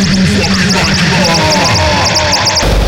이 아.